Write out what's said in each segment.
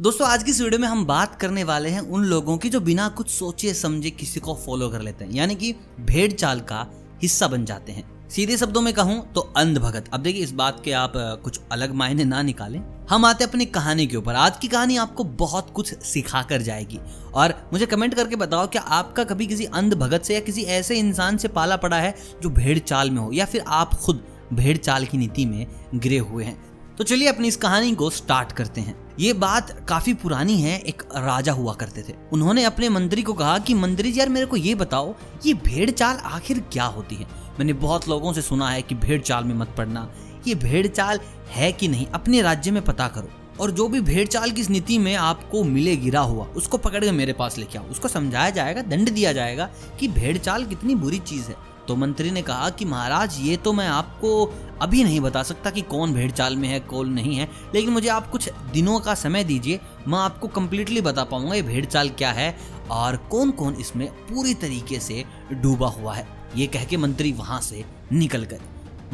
दोस्तों, आज की इस वीडियो में हम बात करने वाले हैं उन लोगों की जो बिना कुछ सोचे, समझे किसी को फॉलो कर लेते हैं। यानी कि भेड़ चाल का हिस्सा बन जाते हैं। सीधे शब्दों में कहूँ तो अंध भगत अब देखिए, इस बात के आप कुछ अलग मायने ना निकालें। हम आते अपनी कहानी के ऊपर। आज की कहानी आपको बहुत कुछ सिखा कर जाएगी। और मुझे कमेंट करके बताओ कि आपका कभी किसी अंध भगत से या किसी ऐसे इंसान से पाला पड़ा है जो भेड़ चाल में हो? या फिर आप खुद भेड़ चाल की नीति में गिरे हुए हैं? तो चलिए अपनी इस कहानी को स्टार्ट करते हैं। ये बात काफ़ी पुरानी है, एक राजा हुआ करते थे। उन्होंने अपने मंत्री को कहा कि, मंत्री जी, यार मेरे को ये बताओ, ये भेड़ चाल आखिर क्या होती है? मैंने बहुत लोगों से सुना है कि भेड़ चाल में मत पड़ना। ये भेड़ चाल है कि नहीं, अपने राज्य में पता करो। और जो भी भेड़ चाल की नीति में आपको मिले, गिरा हुआ, उसको पकड़ के मेरे पास लेके आओ। उसको समझाया जाएगा, दंड दिया जाएगा कि भेड़ चाल कितनी बुरी चीज़ है। तो मंत्री ने कहा कि महाराज, ये तो मैं आपको अभी नहीं बता सकता कि कौन भेड़ चाल में है, कौन नहीं है, लेकिन मुझे आप कुछ दिनों का समय दीजिए, मैं आपको कम्प्लीटली बता पाऊँगा ये भेड़ चाल क्या है और कौन कौन इसमें पूरी तरीके से डूबा हुआ है। ये कह के मंत्री वहाँ से निकल गए।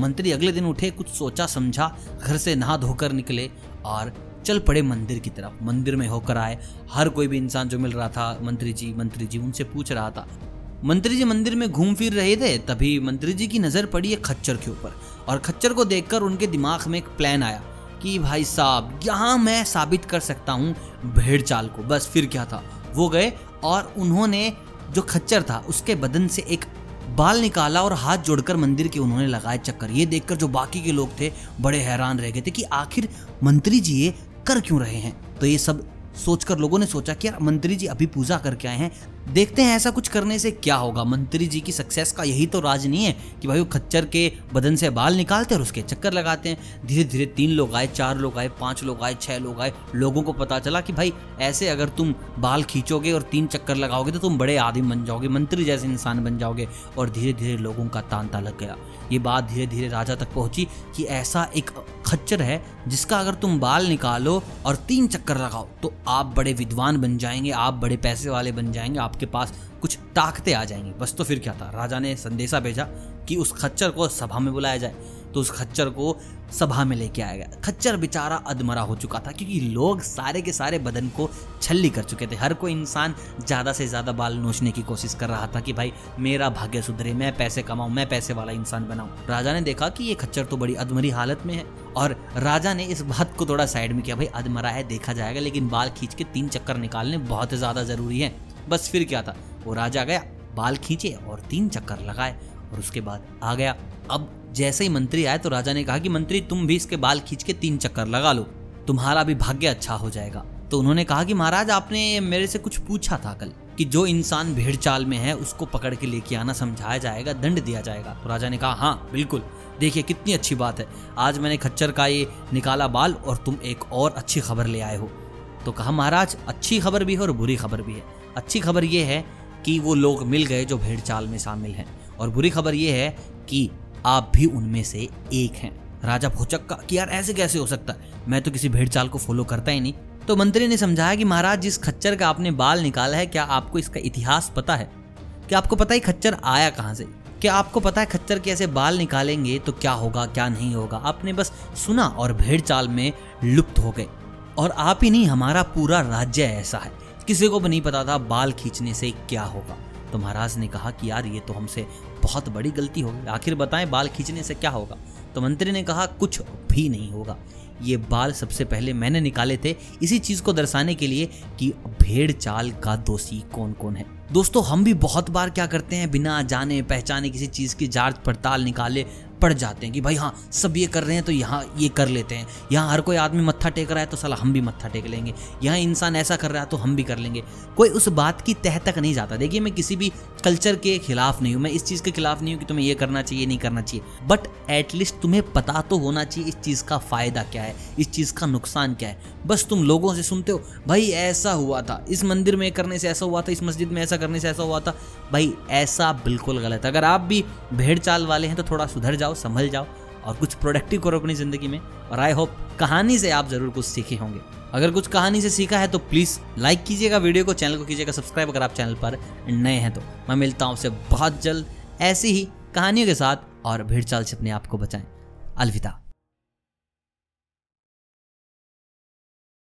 मंत्री अगले दिन उठे, कुछ सोचा, समझा, घर से नहा धोकर निकले और चल पड़े मंदिर की तरफ़। मंदिर में होकर आए। हर कोई भी इंसान जो मिल रहा था, मंत्री जी मंत्री जी, उनसे पूछ रहा था। मंत्री जी मंदिर में घूम फिर रहे थे, तभी मंत्री जी की नज़र पड़ी एक खच्चर के ऊपर। और खच्चर को देखकर उनके दिमाग में एक प्लान आया कि भाई साहब, यहाँ मैं साबित कर सकता हूँ भेड़ चाल को। बस फिर क्या था? वो गए और उन्होंने जो खच्चर था, उसके बदन से एक बाल निकाला और हाथ जोड़कर मंदिर के उन्होंने लगाए चक्कर। ये देखकर जो बाकी के लोग थे, बड़े हैरान रह गए थे कि आखिर मंत्री जी ये कर क्यों रहे हैं? तो ये सब सोचकर लोगों ने सोचा कि यार, मंत्री जी अभी पूजा करके आए हैं। देखते हैं ऐसा कुछ करने से क्या होगा। मंत्री जी की सक्सेस का यही तो राज नहीं है कि भाई वो खच्चर के बदन से बाल निकालते हैं और उसके चक्कर लगाते हैं। धीरे धीरे तीन लोग आए, चार लोग आए, पाँच लोग आए, छह लोग आए। लोगों को पता चला कि भाई, ऐसे अगर तुम बाल खींचोगे और तीन चक्कर लगाओगे तो तुम बड़े आदमी बन जाओगे, मंत्री जैसे इंसान बन जाओगे और धीरे धीरे लोगों का तांता लग गया। ये बात धीरे धीरे राजा तक पहुँची कि ऐसा एक खच्चर है, जिसका अगर तुम बाल निकालो और तीन चक्कर लगाओ तो आप बड़े विद्वान बन जाएँगे, आप बड़े पैसे वाले बन जाएँगे, आपके पास कुछ ताकतें आ जाएँगी। बस तो फिर क्या था? राजा ने संदेशा भेजा कि उस खच्चर को सभा में बुलाया जाए। तो उस खच्चर को सभा में लेके आया गया। खच्चर बेचारा अधमरा हो चुका था, क्योंकि लोग सारे के सारे बदन को छल्ली कर चुके थे। हर कोई इंसान ज़्यादा से ज़्यादा बाल नोचने की कोशिश कर रहा था कि, भाई, मेरा भाग्य सुधरे, मैं पैसे कमाऊँ, मैं पैसे वाला इंसान बनाऊँ। राजा ने देखा कि ये खच्चर तो बड़ी अधमरी हालत में है। और राजा ने इस बात को थोड़ा साइड में किया, भाई अधमरा है, देखा जाएगा, लेकिन बाल खींच के तीन चक्कर निकालने बहुत ज़्यादा ज़रूरी है। बस फिर क्या था, वो राजा गया, बाल खींचे और तीन चक्कर लगाए और उसके बाद आ गया। अब जैसे ही मंत्री आए तो राजा ने कहा कि, मंत्री, तुम भी इसके बाल खींच के तीन चक्कर लगा लो, तुम्हारा भी भाग्य अच्छा हो जाएगा। तो उन्होंने कहा कि, महाराज, आपने मेरे से कुछ पूछा था कल। कि जो इंसान भेड़ चाल में है, उसको पकड़ के लेके आना समझाया जाएगा, दंड दिया जाएगा। तो राजा ने कहा हाँ बिल्कुल। देखिए, कितनी अच्छी बात है। आज मैंने खच्चर का ये निकाला बाल और तुम एक और अच्छी खबर ले आए हो। तो कहा, महाराज, अच्छी खबर भी है और बुरी खबर भी है। अच्छी खबर ये है कि वो लोग मिल गए जो भेड़ चाल में शामिल हैं। और बुरी खबर ये है कि आप भी उनमें से एक हैं। राजा भोचक का कि यार, ऐसे कैसे हो सकता है? मैं तो किसी भेड़ चाल को फॉलो करता ही नहीं। तो मंत्री ने समझाया कि महाराज, जिस खच्चर का आपने बाल निकाला है, क्या आपको इसका इतिहास पता है? क्या आपको पता है खच्चर आया कहाँ से? क्या आपको पता है खच्चर के ऐसे बाल निकालेंगे तो क्या होगा, क्या नहीं होगा? आपने बस सुना और भेड़ चाल में लुप्त हो गए। और आप ही नहीं, हमारा पूरा राज्य ऐसा है। किसी को भी नहीं पता था बाल खींचने से क्या होगा। तो महाराज ने कहा कि यार, ये तो हमसे बहुत बड़ी गलती होगी आखिर बताएँ, बाल खींचने से क्या होगा? तो मंत्री ने कहा, कुछ भी नहीं होगा। ये बाल सबसे पहले मैंने निकाले थे। इसी चीज़ को दर्शाने के लिए कि भेड़ चाल का दोषी कौन कौन है। दोस्तों, हम भी बहुत बार क्या करते हैं, बिना जाने पहचाने किसी चीज़ की जाँच पड़ताल निकाले पड़ जाते हैं कि भाई हाँ सब ये कर रहे हैं तो यहाँ ये कर लेते हैं। यहाँ हर कोई आदमी मत्था टेक रहा है तो साला हम भी मत्था टेक लेंगे। यहाँ इंसान ऐसा कर रहा है तो हम भी कर लेंगे। कोई उस बात की तह तक नहीं जाता। देखिए, मैं किसी भी कल्चर के खिलाफ नहीं हूँ। मैं इस चीज़ के खिलाफ नहीं हूँ कि तुम्हें ये करना चाहिए, नहीं करना चाहिए। बट एटलीस्ट तुम्हें पता तो होना चाहिए इस चीज़ का फ़ायदा क्या है, इस चीज़ का नुकसान क्या है। बस तुम लोगों से सुनते हो, भाई ऐसा हुआ था। इस मंदिर में करने से ऐसा हुआ था, इस मस्जिद में ऐसा करने से ऐसा हुआ था। भाई ऐसा बिल्कुल गलत है। अगर आप भी भेड़ चाल वाले हैं तो थोड़ा सुधर जाओ, संभल जाओ और कुछ प्रोडक्टिव करो अपनी ज़िंदगी में और आई होप कहानी से आप ज़रूर कुछ सीखे होंगे। अगर कुछ कहानी से सीखा है तो प्लीज़ लाइक कीजिएगा वीडियो को चैनल को कीजिएगा सब्सक्राइब अगर आप चैनल पर नए हैं तो। मैं मिलता हूँ आपसे बहुत जल्द ऐसी ही कहानियों के साथ और भीड़ चाल से अपने आप को बचाएँ। अलविदा।